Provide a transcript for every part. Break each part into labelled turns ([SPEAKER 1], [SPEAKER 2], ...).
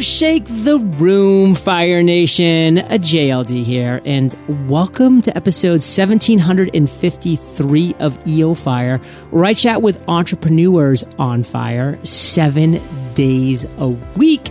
[SPEAKER 1] Shake the Room, Fire Nation. A JLD here, and welcome to episode 1753 of EO Fire, where I chat with entrepreneurs on fire seven days a week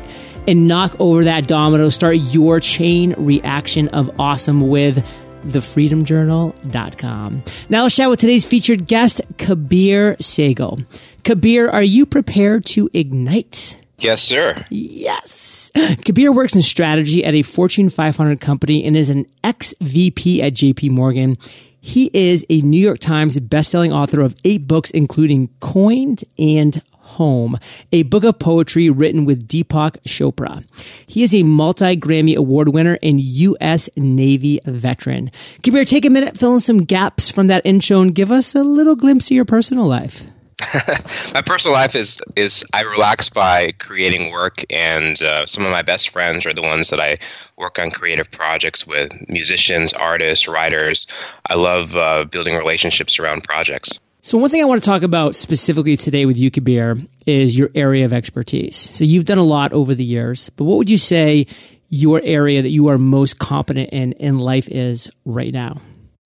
[SPEAKER 1] and knock over that domino. Start your chain reaction of awesome with thefreedomjournal.com. Now let's chat with today's featured guest, Kabir Sehgal. Kabir, are you prepared to ignite?
[SPEAKER 2] Yes, sir.
[SPEAKER 1] Yes. Kabir works in strategy at a Fortune 500 company and is an ex VP at JP Morgan. He is a New York Times bestselling author of eight books, including Coined and Home, a book of poetry written with Deepak Chopra. He is a multi Grammy Award winner and U.S. Navy veteran. Kabir, take a minute, fill in some gaps from that intro, and give us a little glimpse of your personal life.
[SPEAKER 2] my personal life is is I relax by creating work, and uh, some of my best friends are the ones that I work on creative projects with musicians, artists, writers. I love uh, building relationships around projects.
[SPEAKER 1] So one thing I want to talk about specifically today with you, Kabir, is your area of expertise. So you've done a lot over the years, but what would you say your area that you are most competent in in life is right now?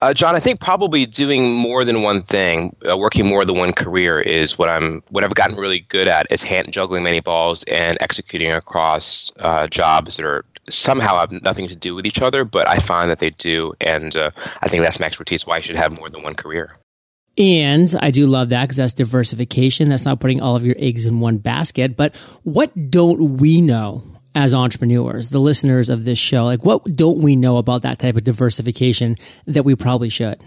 [SPEAKER 2] Uh, John, I think probably doing more than one thing, uh, working more than one career is what I'm, what I've gotten really good at is hand juggling many balls and executing across uh, jobs that are somehow have nothing to do with each other, but I find that they do, and uh, I think that's my expertise. Why I should have more than one career.
[SPEAKER 1] And I do love that because that's diversification. That's not putting all of your eggs in one basket. But what don't we know as entrepreneurs, the listeners of this show? Like, what don't we know about that type of diversification that we probably should?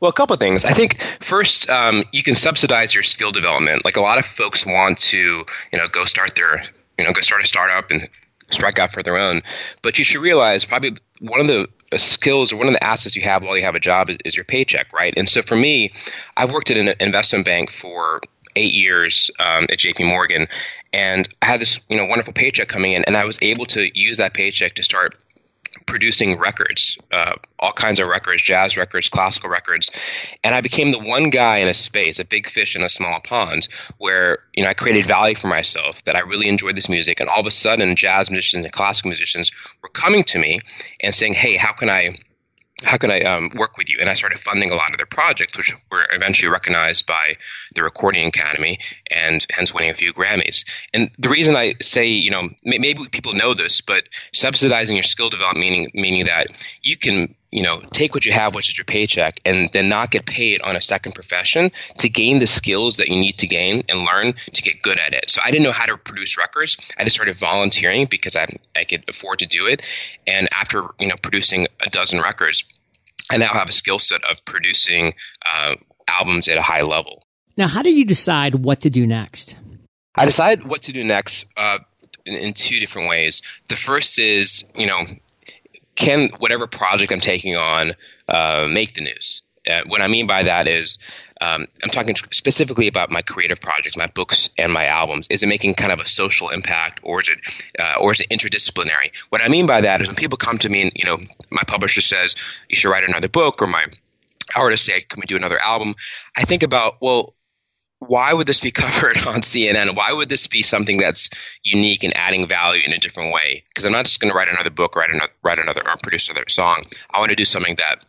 [SPEAKER 2] Well, a couple of things. I think first, um, you can subsidize your skill development. Like a lot of folks want to, you know, go start their, you know, go start a startup and strike out for their own. But you should realize probably one of the skills or one of the assets you have while you have a job is, is your paycheck, right? And so for me, I've worked at an investment bank for eight years um, at JP Morgan, and I had this you know wonderful paycheck coming in, and I was able to use that paycheck to start producing records, uh, all kinds of records, jazz records, classical records, and I became the one guy in a space, a big fish in a small pond, where you know I created value for myself that I really enjoyed this music, and all of a sudden, jazz musicians and classical musicians were coming to me and saying, "Hey, how can I?" How can I um, work with you? And I started funding a lot of their projects, which were eventually recognized by the Recording Academy and hence winning a few Grammys. And the reason I say, you know, maybe people know this, but subsidizing your skill development, meaning, meaning that you can, you know, take what you have, which is your paycheck, and then not get paid on a second profession to gain the skills that you need to gain and learn to get good at it. So I didn't know how to produce records. I just started volunteering because I, I could afford to do it. And after, you know, producing a dozen records, I now have a skill set of producing uh, albums at a high level.
[SPEAKER 1] Now, how did you decide what to do next?
[SPEAKER 2] I decided what to do next uh, in, in, two different ways. The first is, you know, can whatever project I'm taking on uh, make the news? Uh, what I mean by that is, um, I'm talking specifically about my creative projects, my books and my albums. Is it making kind of a social impact, or is it, uh, or is it interdisciplinary? What I mean by that is when people come to me and you know, my publisher says you should write another book, or my artist say, "Can we do another album?" I think about well, why would this be covered on CNN? Why would this be something that's unique and adding value in a different way? Because I'm not just going to write another book, write another, write another, or produce another song. I want to do something that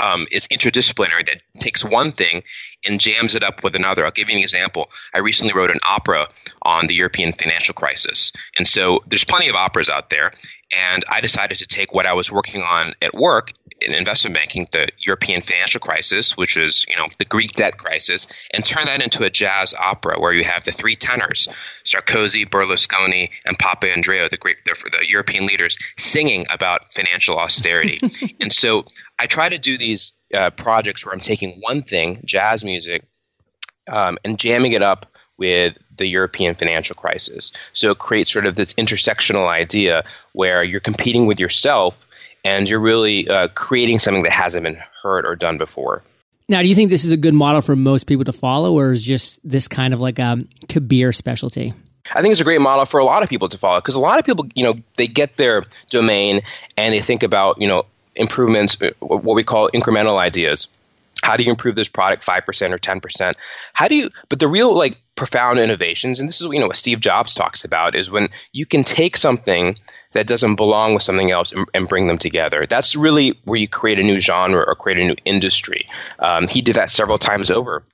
[SPEAKER 2] um, is interdisciplinary that takes one thing and jams it up with another. I'll give you an example. I recently wrote an opera on the European financial crisis. And so there's plenty of operas out there. And I decided to take what I was working on at work in investment banking, the European financial crisis, which is, you know, the Greek debt crisis, and turn that into a jazz opera where you have the three tenors, Sarkozy, Berlusconi, and Papandreou, the great, the, the European leaders, singing about financial austerity. and so I try to do these uh, projects where I'm taking one thing, jazz music, um, and jamming it up with the European financial crisis. So it creates sort of this intersectional idea where you're competing with yourself and you're really uh, creating something that hasn't been heard or done before.
[SPEAKER 1] Now, do you think this is a good model for most people to follow, or is just this kind of like a Kabir specialty?
[SPEAKER 2] I think it's a great model for a lot of people to follow because a lot of people, you know, they get their domain and they think about, you know, improvements, uh, what we call incremental ideas. How do you improve this product 5% or 10%? How do you, but the real like profound innovations, and this is, you know, what Steve Jobs talks about is when you can take something that doesn't belong with something else and, and bring them together. That's really where you create a new genre or create a new industry. Um, he did that several times over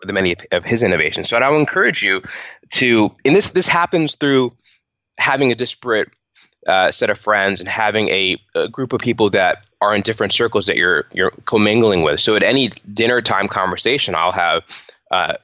[SPEAKER 2] with many of his innovations. So I will encourage you to, and this, this happens through having a disparate uh, set of friends and having a, a, group of people that are in different circles that you're you're commingling with. So at any dinner time conversation, I'll have uh,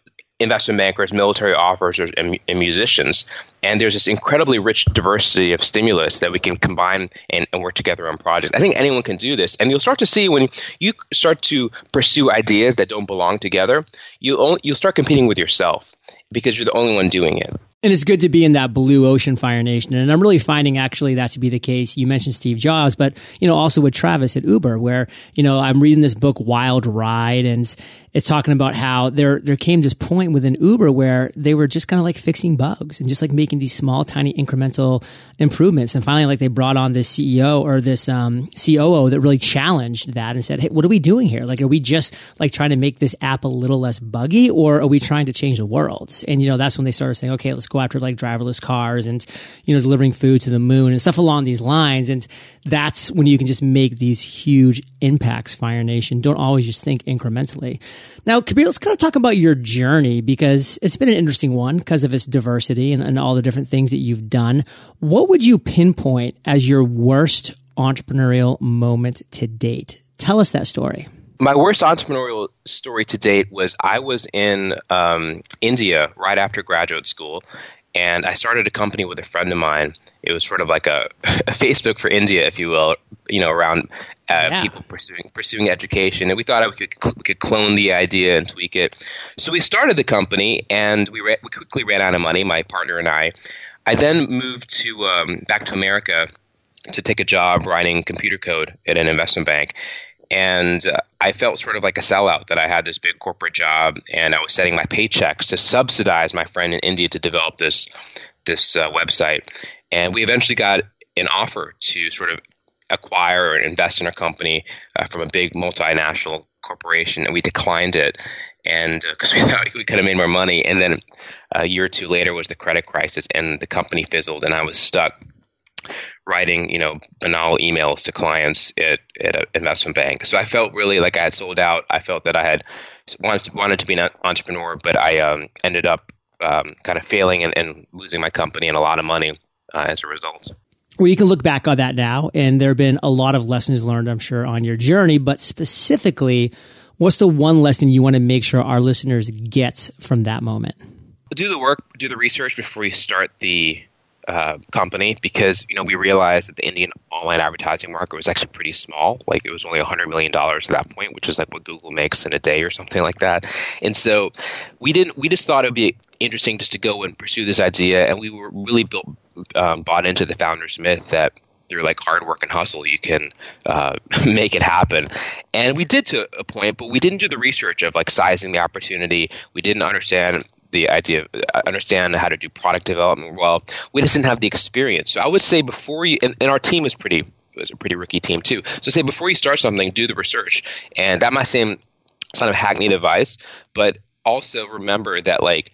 [SPEAKER 2] investment bankers, military officers, and, and, musicians. And there's this incredibly rich diversity of stimulus that we can combine and, and, work together on projects. I think anyone can do this. And you'll start to see when you start to pursue ideas that don't belong together, you'll, only, you'll start competing with yourself because you're the only one doing it.
[SPEAKER 1] And it's good to be in that blue ocean Fire Nation. And I'm really finding actually that to be the case. You mentioned Steve Jobs, but, you know, also with Travis at Uber, where, you know, I'm reading this book, Wild Ride, and it's talking about how there, there came this point within Uber where they were just kind of like fixing bugs and just like making these small, tiny incremental improvements. And finally, like they brought on this CEO or this, um, COO that really challenged that and said, Hey, what are we doing here? Like, are we just like trying to make this app a little less buggy or are we trying to change the world? And, you know, that's when they started saying, okay, let's go after like driverless cars and, you know, delivering food to the moon and stuff along these lines. And that's when you can just make these huge impacts, Fire Nation. Don't always just think incrementally. Now, Kabir, let's kind of talk about your journey because it's been an interesting one because of its diversity and, and all the different things that you've done. What would you pinpoint as your worst entrepreneurial moment to date? Tell us that story
[SPEAKER 2] my worst entrepreneurial story to date was I was in um, India right after graduate school, and I started a company with a friend of mine. It was sort of like a, a Facebook for India, if you will, you know, around uh, yeah. people pursuing pursuing education. And we thought we could we could clone the idea and tweak it. So we started the company, and we, we quickly ran out of money. My partner and I. I then moved to um, back to America to take a job writing computer code at an investment bank and uh, I felt sort of like a sellout that I had this big corporate job and I was setting my paychecks to subsidize my friend in India to develop this this uh, website. And we eventually got an offer to sort of acquire or invest in our company uh, from a big multinational corporation, and we declined it. And because uh, we thought we could have made more money, and then a year or two later was the credit crisis, and the company fizzled, and I was stuck writing, you know, banal emails to clients at, at an investment bank. So I felt really like I had sold out. I felt that I had wanted, wanted to be an entrepreneur, but I um, ended up um, kind of failing and, and, losing my company and a lot of money uh, as a result.
[SPEAKER 1] Well, you can look back on that now, and there have been a lot of lessons learned, I'm sure, on your journey. But specifically, what's the one lesson you want to make sure our listeners get from that moment?
[SPEAKER 2] Do the work, do the research before you start the uh, company because you know we realized that the Indian online advertising market was actually pretty small. Like it was only hundred million dollars at that point, which is like what Google makes in a day or something like that. And so we didn't. We just thought it would be interesting just to go and pursue this idea, and we were really built um, bought into the founder's myth that through like hard work and hustle you can uh, make it happen and we did to a point but we didn't do the research of like sizing the opportunity we didn't understand the idea of uh, understand how to do product development well. We just didn't have the experience. So I would say before you, and, and our team is pretty was a pretty rookie team too. So say before you start something, do the research, and that might seem kind of hackneyed advice, but also remember that like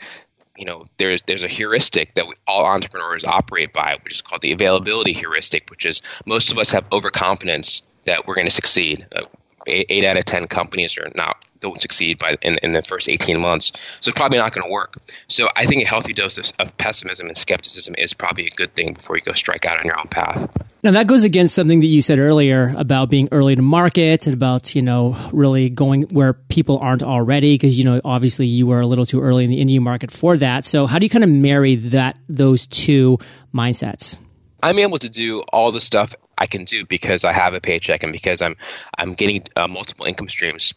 [SPEAKER 2] you know there's there's a heuristic that we, all entrepreneurs operate by, which is called the availability heuristic, which is most of us have overconfidence that we're going to succeed. Uh, eight, eight out of ten companies are not don't succeed by in, in the first 18 months. So it's probably not going to work. So I think a healthy dose of, of, pessimism and skepticism is probably a good thing before you go strike out on your own path.
[SPEAKER 1] Now that goes against something that you said earlier about being early to market and about, you know, really going where people aren't already because, you know, obviously you were a little too early in the Indian market for that. So how do you kind of marry that, those two mindsets?
[SPEAKER 2] I'm able to do all the stuff I can do because I have a paycheck and because I'm I'm getting uh, multiple income streams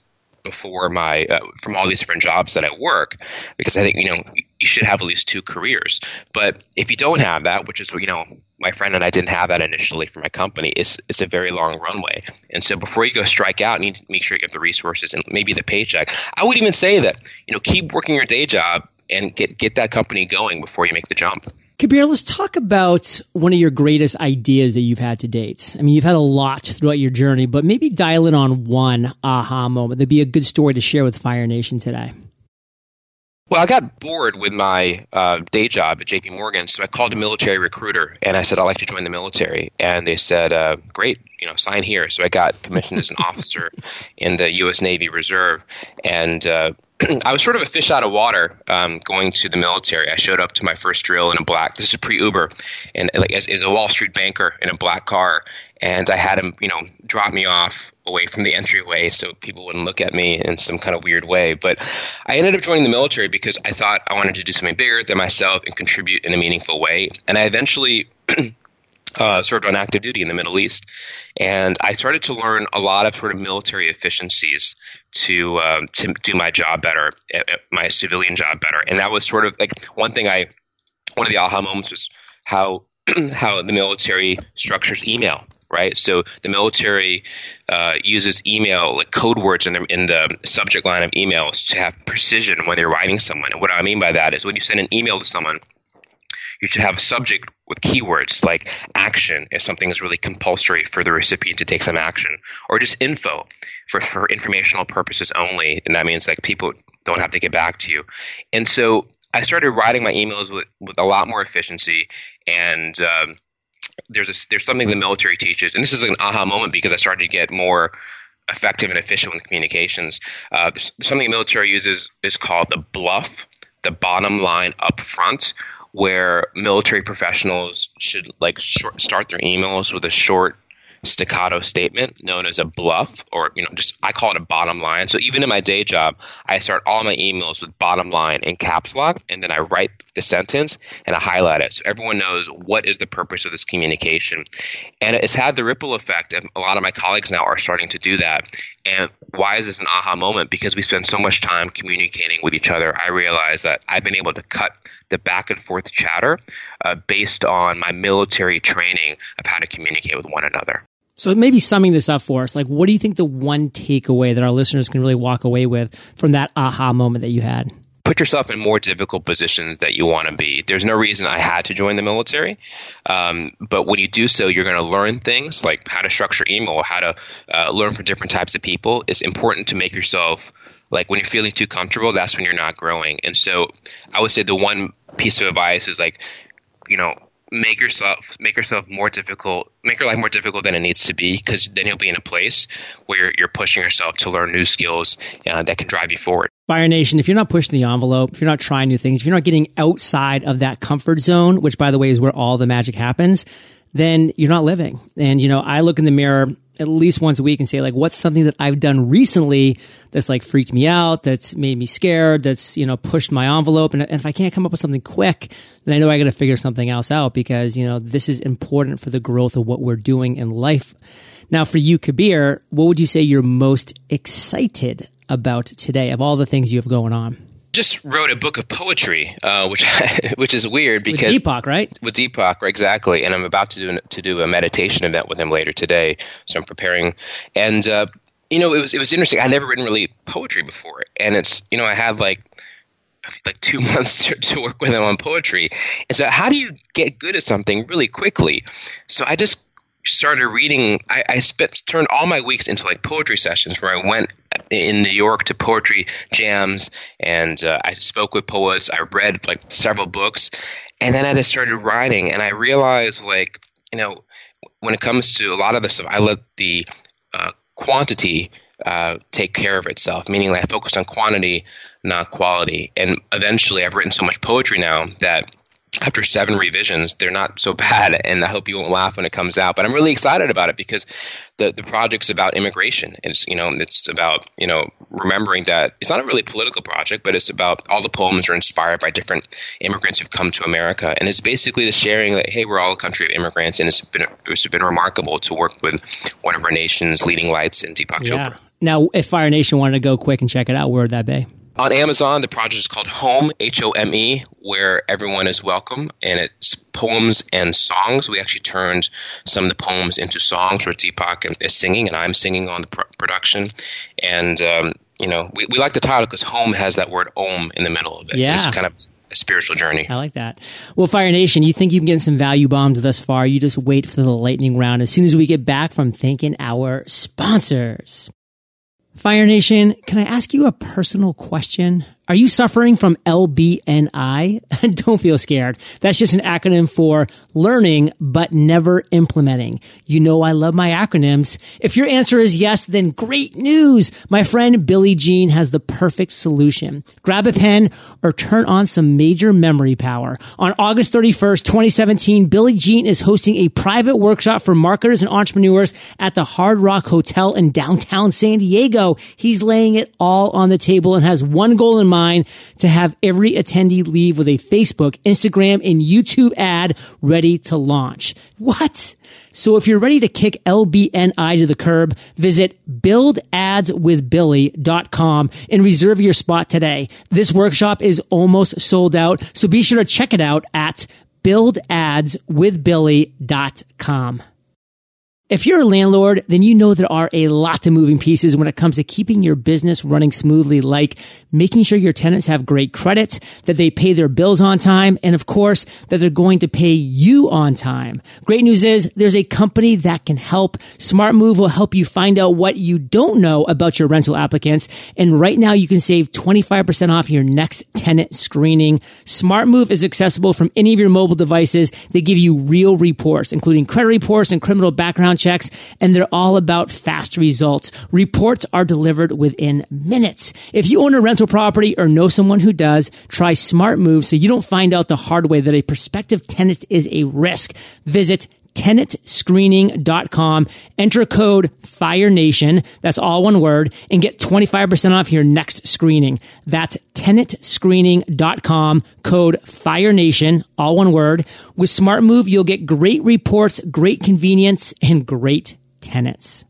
[SPEAKER 2] before my uh, from all these different jobs that I work because I think you know you should have at least two careers. But if you don't have that, which is you know my friend and I didn't have that initially for my company, it's it's a very long runway. And so before you go strike out, you need to make sure you have the resources and maybe the paycheck. I would even say that you know keep working your day job and get get that company going before you make the jump.
[SPEAKER 1] Kabir, let's talk about one of your greatest ideas that you've had to date. I mean, you've had a lot throughout your journey, but maybe dial in on one aha moment. That'd be a good story to share with Fire Nation today.
[SPEAKER 2] Well, I got bored with my uh, day job at JP Morgan, so I called a military recruiter and I said I'd like to join the military, and they said, uh, "Great, you know, sign here." So I got commissioned as an officer in the U.S. Navy Reserve, and uh, I was sort of a fish out of water um, going to the military. I showed up to my first drill in a black. This is pre Uber, and like as, as, a Wall Street banker in a black car, and I had him, you know, drop me off away from the entryway so people wouldn't look at me in some kind of weird way. But I ended up joining the military because I thought I wanted to do something bigger than myself and contribute in a meaningful way. And I eventually uh, served on active duty in the Middle East, and I started to learn a lot of sort of military efficiencies to um, to do my job better, eh, eh, my civilian job better. And that was sort of like one thing I one of the aha moments was how how the military structures email right? So the military uh, uses email like code words in the, in the subject line of emails to have precision when they're writing someone. And what I mean by that is when you send an email to someone, you should have a subject with keywords like action if something is really compulsory for the recipient to take some action, or just info for, for informational purposes only. And that means like people don't have to get back to you. And so I started writing my emails with, with a lot more efficiency. And um, there's a, there's something the military teaches, and this is an aha moment because I started to get more effective and efficient with communications. Uh, something the military uses is called the BLUF, the bottom line up front, where military professionals should like short, start their emails with a short staccato statement known as a BLUF or you know just I call it a bottom line. So even in my day job, I start all my emails with bottom line in caps lock and then I write the sentence and I highlight it so everyone knows what is the purpose of this communication. And it's had the ripple effect. A lot of my colleagues now are starting to do that. And why is this an aha moment? Because we spend so much time communicating with each other. I realize that I've been able to cut the back and forth chatter uh, based on my military training of how to communicate with one another.
[SPEAKER 1] So maybe summing this up for us, like what do you think the one takeaway that our listeners can really walk away with from that aha moment that you had?
[SPEAKER 2] Put yourself in more difficult positions that you want to be. There's no reason I had to join the military, um, but when you do so, you're going to learn things like how to structure email, how to uh, learn from different types of people. It's important to make yourself like when you're feeling too comfortable, that's when you're not growing. And so I would say the one piece of advice is like, you know, make yourself make yourself more difficult make your life more difficult than it needs to be because then you'll be in a place where you're, you're pushing yourself to learn new skills uh, that can drive you forward
[SPEAKER 1] fire nation if you're not pushing the envelope if you're not trying new things if you're not getting outside of that comfort zone which by the way is where all the magic happens then you're not living and you know i look in the mirror at least once a week and say like what's something that I've done recently that's like freaked me out, that's made me scared, that's you know pushed my envelope, and, and if I can't come up with something quick, then I know I got to figure something else out because you know this is important for the growth of what we're doing in life. Now, for you, Kabir, what would you say you're most excited about today of all the things you have going on?
[SPEAKER 2] Just wrote a book of poetry, uh, which which is weird because
[SPEAKER 1] with Deepak, right?
[SPEAKER 2] With Deepak, exactly. And I'm about to do to do a meditation event with him later today, so I'm preparing. And uh, you know, it was it was interesting. I never written really poetry before, and it's you know I had like like two months to, to work with him on poetry. And so, how do you get good at something really quickly? So I just started reading. I, I spent turned all my weeks into like poetry sessions where I went in New York to poetry jams and uh, I spoke with poets. I read like several books, and then I just started writing. And I realized like you know when it comes to a lot of the stuff, I let the uh, quantity uh, take care of itself. Meaning, like I focus on quantity, not quality. And eventually, I've written so much poetry now that after seven revisions, they're not so bad, and I hope you won't laugh when it comes out. But I'm really excited about it because the the project's about immigration. It's you know it's about you know remembering that it's not a really political project, but it's about all the poems are inspired by different immigrants who've come to America, and it's basically the sharing that hey, we're all a country of immigrants, and it's been it's been remarkable to work with one of our nation's leading lights in Deepak yeah. Chopra.
[SPEAKER 1] Now, if Fire Nation wanted to go quick and check it out, where would that be?
[SPEAKER 2] On Amazon, the project is called Home, H O M E, where everyone is welcome, and it's poems and songs. We actually turned some of the poems into songs where Deepak is singing, and I'm singing on the pr- production. And, um, you know, we, we like the title because home has that word om in the middle of it.
[SPEAKER 1] Yeah.
[SPEAKER 2] It's kind of a spiritual journey.
[SPEAKER 1] I like that. Well, Fire Nation, you think you've been getting some value bombs thus far. You just wait for the lightning round as soon as we get back from thanking our sponsors. Fire Nation, can I ask you a personal question? Are you suffering from LBNI? Don't feel scared. That's just an acronym for learning, but never implementing. You know, I love my acronyms. If your answer is yes, then great news. My friend Billy Gene has the perfect solution. Grab a pen or turn on some major memory power. On August 31st, 2017, Billy Gene is hosting a private workshop for marketers and entrepreneurs at the Hard Rock Hotel in downtown San Diego. He's laying it all on the table and has one goal in mind to have every attendee leave with a Facebook, Instagram, and YouTube ad ready to launch. What? So if you're ready to kick LBNI to the curb, visit buildadswithbilly.com and reserve your spot today. This workshop is almost sold out, so be sure to check it out at buildadswithbilly.com. If you're a landlord, then you know there are a lot of moving pieces when it comes to keeping your business running smoothly, like making sure your tenants have great credit, that they pay their bills on time, and of course, that they're going to pay you on time. Great news is there's a company that can help. Smart Move will help you find out what you don't know about your rental applicants. And right now you can save 25% off your next tenant screening. Smart Move is accessible from any of your mobile devices. They give you real reports, including credit reports and criminal background checks, and they're all about fast results. Reports are delivered within minutes. If you own a rental property or know someone who does, try Smart Move so you don't find out the hard way that a prospective tenant is a risk. Visit tenantscreening.com. Enter code Fire Nation. That's all one word and get 25% off your next screening. That's tenantscreening.com. Code Fire Nation. All one word. With Smart Move, you'll get great reports, great convenience, and great tenants.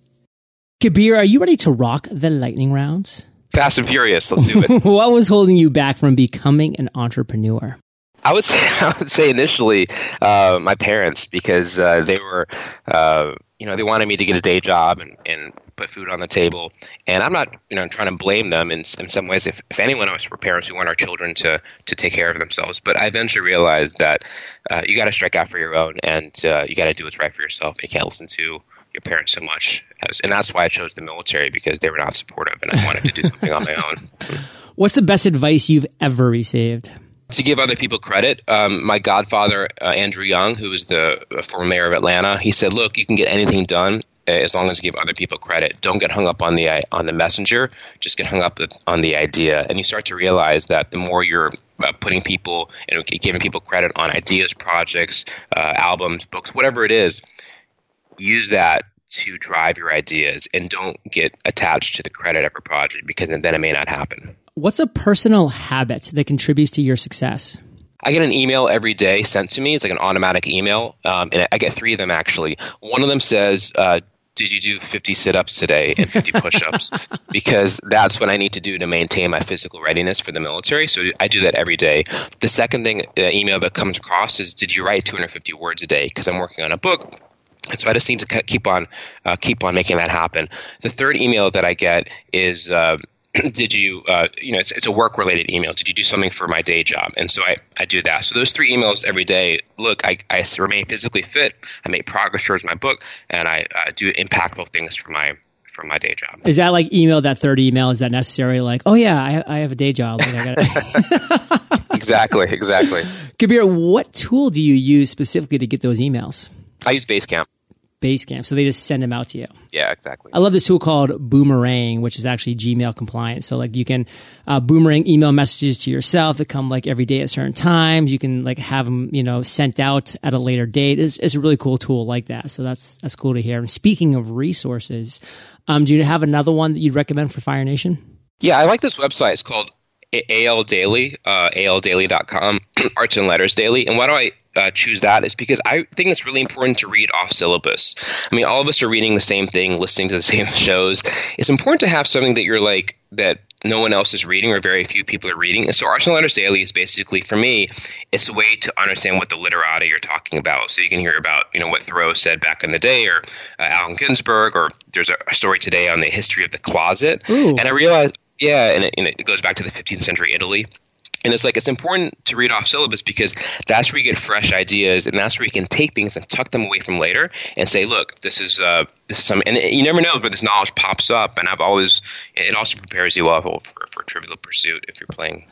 [SPEAKER 1] Kabir, are you ready to rock the lightning rounds?
[SPEAKER 2] Fast and furious. Let's do it.
[SPEAKER 1] what was holding you back from becoming an entrepreneur?
[SPEAKER 2] I would say, I would say initially uh, my parents because uh, they were, uh, you know, they wanted me to get a day job and, and put food on the table. And I'm not, you know, I'm trying to blame them in, in some ways. If, if anyone else were parents who want our children to to take care of themselves, but I eventually realized that uh, you got to strike out for your own, and uh, you got to do what's right for yourself. You can't listen to your parents so much, and that's why I chose the military because they were not supportive, and I wanted to do something on my own.
[SPEAKER 1] What's the best advice you've ever received?
[SPEAKER 2] To give other people credit, um, my godfather, uh, Andrew Young, who was the former mayor of Atlanta, he said, look, you can get anything done uh, as long as you give other people credit. Don't get hung up on the on the messenger. Just get hung up on the idea, and you start to realize that the more you're uh, putting people and giving people credit on ideas, projects, uh, albums, books, whatever it is, use that to drive your ideas, and don't get attached to the credit of a project because then it may not happen.
[SPEAKER 1] What's a personal habit that contributes to your success?
[SPEAKER 2] I get an email every day sent to me. It's like an automatic email, um, and I get three of them actually. One of them says, uh, "Did you do 50 sit-ups today and 50 push-ups?" because that's what I need to do to maintain my physical readiness for the military. So I do that every day. The second thing, the email that comes across is, "Did you write 250 words a day?" Because I'm working on a book. And so I just need to keep on, uh, keep on making that happen. The third email that I get is. Uh, did you uh, you know it's, it's a work related email. Did you do something for my day job? And so I, I do that. So those three emails every day look I, I remain physically fit. I make progress towards my book and i uh, do impactful things for my for my day job.
[SPEAKER 1] Is that like email that third email is that necessary? Like oh yeah i, I have a day job.
[SPEAKER 2] Exactly exactly.
[SPEAKER 1] Kabir what tool do you use specifically to get those emails?
[SPEAKER 2] I use basecamp
[SPEAKER 1] Basecamp. So they just send them out to you.
[SPEAKER 2] Yeah, exactly.
[SPEAKER 1] I love this tool called Boomerang, which is actually Gmail compliant. So like you can uh, boomerang email messages to yourself that come like every day at certain times. You can like have them, you know, sent out at a later date. It's, it's a really cool tool like that. So that's that's cool to hear. And speaking of resources, um, do you have another one that you'd recommend for Fire Nation?
[SPEAKER 2] Yeah, I like this website. It's called AL Daily, uh, aldaily.com, Arts and Letters Daily. And why do I uh, choose that? Is because I think it's really important to read off syllabus. I mean, all of us are reading the same thing, listening to the same shows. It's important to have something that you're like, that no one else is reading or very few people are reading. And so Arts and Letters Daily is basically, for me, it's a way to understand what the literati you're talking about. So you can hear about, you know, what Thoreau said back in the day or uh, Allen Ginsberg, or there's a, a, story today on the history of the closet.
[SPEAKER 1] Ooh.
[SPEAKER 2] And I realized, yeah, and it, and it goes back to the 15th century Italy. And it's like it's important to read off syllabus because that's where you get fresh ideas, and that's where you can take things and tuck them away from later and say, "Look, this is uh, some." And you never know where this knowledge pops up. And I've always it also prepares you well for, for Trivial Pursuit if you're playing.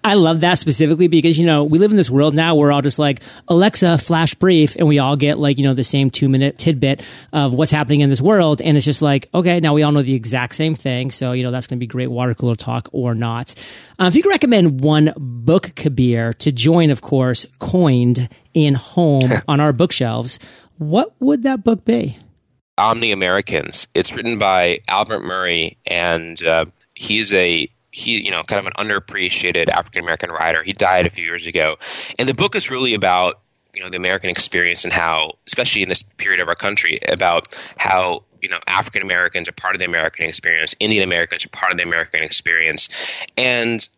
[SPEAKER 1] I love that specifically because you know we live in this world now where all just like Alexa flash brief, and we all get like you know the same two minute tidbit of what's happening in this world, and it's just like okay, now we all know the exact same thing, so you know that's going to be great water cooler talk or not. Um, if you could recommend one book, Kabir, to join, of course, coined in home on our bookshelves, what would that book be?
[SPEAKER 2] Omni Americans. It's written by Albert Murray, and uh, he's a he you know kind of an underappreciated African American writer. He died a few years ago, and the book is really about you know the American experience and how, especially in this period of our country, about how you know African Americans are part of the American experience, Indian Americans are part of the American experience, and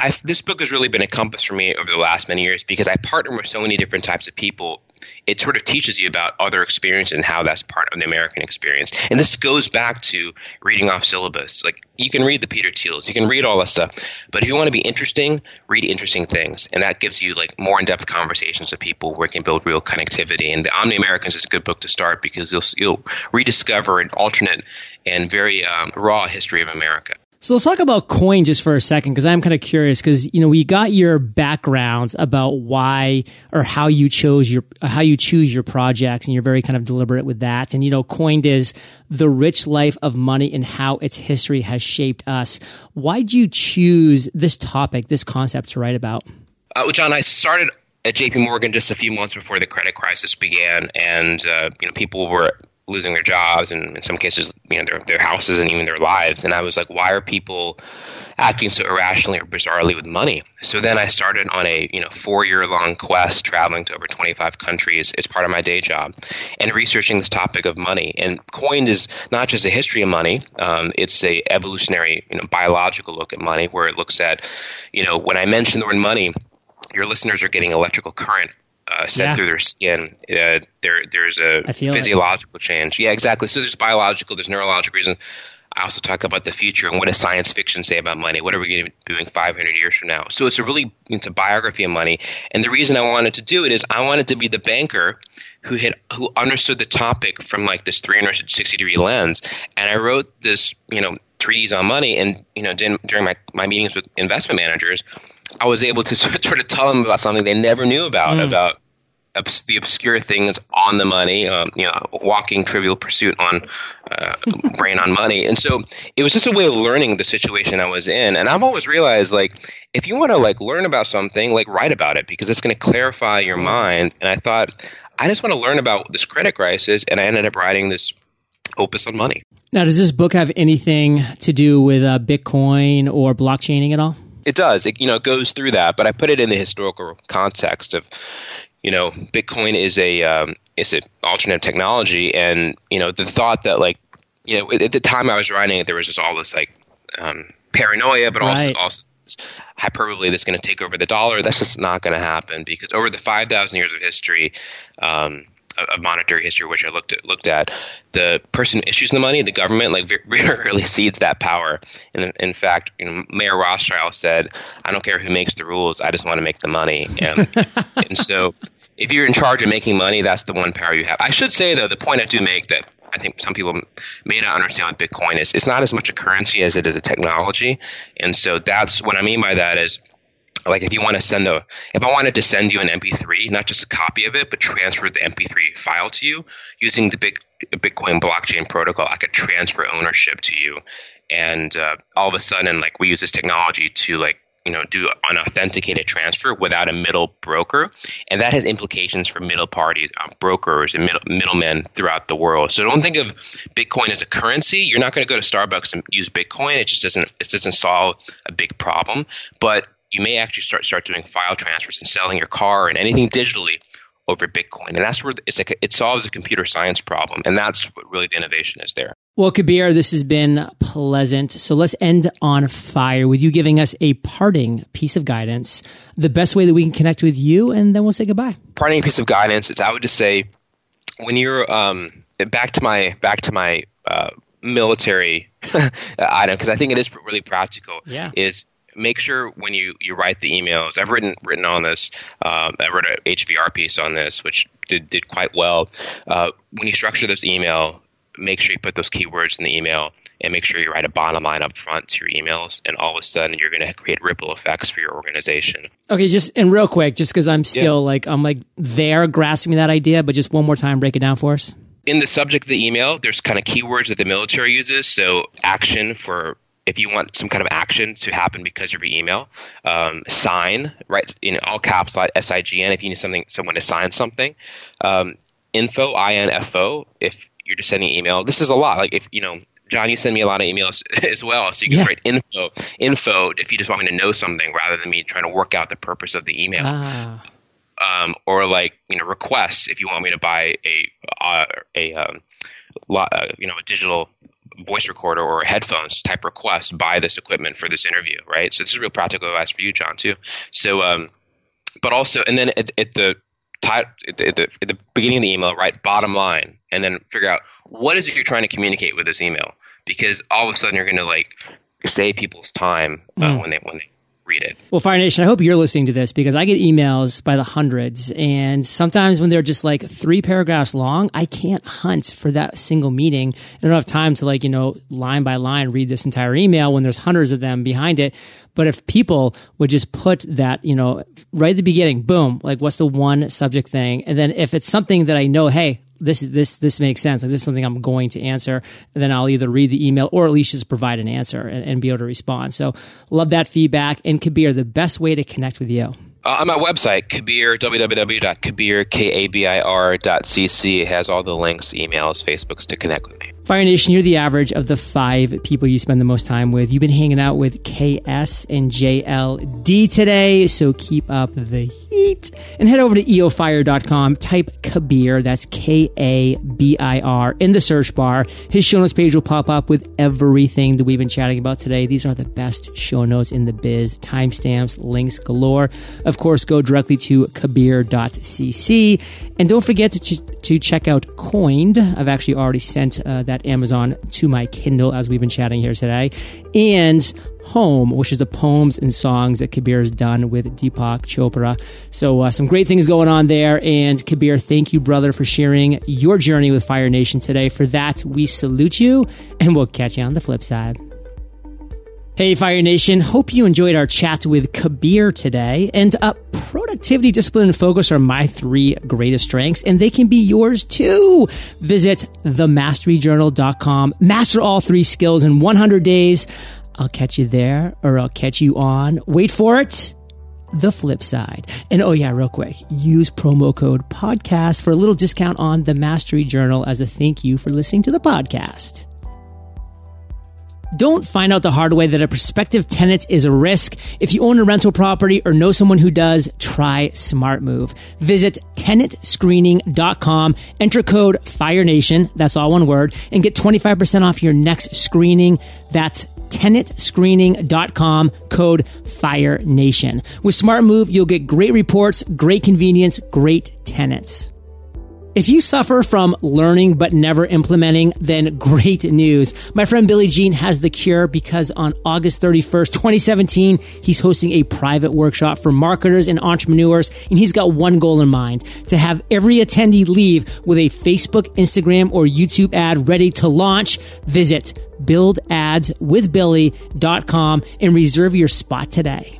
[SPEAKER 2] I've, this book has really been a compass for me over the last many years because I partner with so many different types of people. It sort of teaches you about other experiences and how that's part of the American experience. And this goes back to reading off syllabus. Like you can read the Peter Thiels, you can read all that stuff, but if you want to be interesting, read interesting things, and that gives you like more in-depth conversations with people where you can build real connectivity. And the Omni Americans is a good book to start because you'll you'll rediscover an alternate and very um, raw history of America.
[SPEAKER 1] So let's talk about coin just for a second because I'm kind of curious because you know we got your backgrounds about why or how you chose your how you choose your projects and you're very kind of deliberate with that and you know coined is the rich life of money and how its history has shaped us. Why did you choose this topic, this concept to write about?
[SPEAKER 2] Uh, John, I started at J.P. Morgan just a few months before the credit crisis began, and uh, you know people were losing their jobs and in some cases, you know, their, their houses and even their lives. And I was like, why are people acting so irrationally or bizarrely with money? So then I started on a, you know, four year long quest traveling to over 25 countries as part of my day job and researching this topic of money. And coined is not just a history of money. Um, it's a evolutionary, you know, biological look at money where it looks at, you know, when I mention the word money, your listeners are getting electrical current uh, sent yeah. through their skin. Uh, there, there's a physiological it. change. Yeah, exactly. So there's biological, there's neurological reasons. I also talk about the future and what does science fiction say about money? What are we going to be doing 500 years from now? So it's a really it's a biography of money. And the reason I wanted to do it is I wanted to be the banker who had who understood the topic from like this 360 degree lens. And I wrote this, you know, treatise on money. And you know, during my my meetings with investment managers, I was able to sort of tell them about something they never knew about mm. about the obscure things on the money, um, you know, walking trivial pursuit on uh, brain on money. And so it was just a way of learning the situation I was in. And I've always realized like, if you want to like learn about something, like write about it because it's going to clarify your mind. And I thought, I just want to learn about this credit crisis. And I ended up writing this opus on money.
[SPEAKER 1] Now, does this book have anything to do with uh, Bitcoin or blockchaining at all?
[SPEAKER 2] It does. It you know goes through that, but I put it in the historical context of you know Bitcoin is a um, is an alternative technology, and you know the thought that like you know at the time I was writing it, there was just all this like um, paranoia, but right. also also hyperbole that's going to take over the dollar. That's just not going to happen because over the five thousand years of history. Um, of monetary history, which I looked at, looked at, the person issues the money, the government, like rarely cedes that power. And in fact, you know, Mayer Rothschild said, "I don't care who makes the rules. I just want to make the money." And, and so, if you're in charge of making money, that's the one power you have. I should say though, the point I do make that I think some people may not understand what Bitcoin is. It's not as much a currency as it is a technology, and so that's what I mean by that is like if you want to send a if i wanted to send you an mp3 not just a copy of it but transfer the mp3 file to you using the big bitcoin blockchain protocol i could transfer ownership to you and uh, all of a sudden like we use this technology to like you know do an authenticated transfer without a middle broker, and that has implications for middle parties, um, brokers, and middle, middlemen throughout the world. So don't think of Bitcoin as a currency. You're not going to go to Starbucks and use Bitcoin. It just doesn't it doesn't solve a big problem, but you may actually start start doing file transfers and selling your car and anything digitally over Bitcoin. And that's where it's like it solves a computer science problem. And that's what really the innovation is there.
[SPEAKER 1] Well, Kabir, this has been pleasant. So let's end on fire with you giving us a parting piece of guidance, the best way that we can connect with you, and then we'll say goodbye.
[SPEAKER 2] Parting piece of guidance is I would just say when you're um, back to my back to my uh, military item because I think it is really practical.
[SPEAKER 1] Yeah.
[SPEAKER 2] Is make sure when you, you write the emails, I've written written on this. Um, I wrote an HBR piece on this, which did did quite well. Uh, when you structure this email, make sure you put those keywords in the email, and make sure you write a bottom line up front to your emails. And all of a sudden, you're going to create ripple effects for your organization.
[SPEAKER 1] Okay, just and real quick, just because I'm still yeah. like I'm like there grasping that idea, but just one more time, break it down for us.
[SPEAKER 2] In the subject of the email, there's kind of keywords that the military uses. So action for if you want some kind of action to happen because of your email, um, sign right in all caps, S I G N. If you need something, someone to sign something, um, info I N F O. If you're just sending email, this is a lot. Like if you know, John, you send me a lot of emails as well, so you can yeah. write info, info if you just want me to know something rather than me trying to work out the purpose of the email. Ah. Um, or like you know requests if you want me to buy a uh, a um, uh, you know a digital voice recorder or headphones type request buy this equipment for this interview right? So this is real practical advice for you john too. So um, but also and then at, at the at the, at the beginning of the email write bottom line and then figure out what is it you're trying to communicate with this email? Because all of a sudden you're going to like save people's time uh, mm. when they when they read it.
[SPEAKER 1] Well, Fire Nation, I hope you're listening to this because I get emails by the hundreds. And sometimes when they're just like three paragraphs long, I can't hunt for that single meeting. I don't have time to like, you know, line by line read this entire email when there's hundreds of them behind it. But if people would just put that, you know, right at the beginning, boom, like what's the one subject thing? And then if it's something that I know, hey, this this this makes sense. Like this is something I'm going to answer. And then I'll either read the email or at least just provide an answer and, and be able to respond. So love that feedback. And Kabir, the best way to connect with you.
[SPEAKER 2] Uh, on my website, Kabir, www.kabir.cc, has all the links, emails, Facebooks to connect with me.
[SPEAKER 1] Fire Nation, you're the average of the five people you spend the most time with. You've been hanging out with KS and JLD today, so keep up the heat. And head over to eofire.com, type Kabir, that's K A B I R, in the search bar. His show notes page will pop up with everything that we've been chatting about today. These are the best show notes in the biz, timestamps, links galore. Of course, go directly to kabir.cc. And don't forget to, to check out Coined. I've actually already sent uh, that Amazon to my Kindle as we've been chatting here today. And Home, which is the poems and songs that Kabir has done with Deepak Chopra. So, uh, some great things going on there. And Kabir, thank you, brother, for sharing your journey with Fire Nation today. For that, we salute you, and we'll catch you on the flip side. Hey, Fire Nation. Hope you enjoyed our chat with Kabir today. And uh, productivity, discipline, and focus are my three greatest strengths, and they can be yours too. Visit themasteryjournal.com. Master all three skills in 100 days. I'll catch you there, or I'll catch you on, wait for it, the flip side. And oh, yeah, real quick, use promo code podcast for a little discount on the Mastery Journal as a thank you for listening to the podcast. Don't find out the hard way that a prospective tenant is a risk. If you own a rental property or know someone who does, try Smart Move. Visit tenantscreening.com, enter code FIRENATION, that's all one word, and get 25% off your next screening. That's tenantscreening.com, code FIRENATION. With Smart Move, you'll get great reports, great convenience, great tenants. If you suffer from learning but never implementing, then great news. My friend Billy Gene has the cure because on August 31st, 2017, he's hosting a private workshop for marketers and entrepreneurs. And he's got one goal in mind to have every attendee leave with a Facebook, Instagram, or YouTube ad ready to launch. Visit buildadswithbilly.com and reserve your spot today.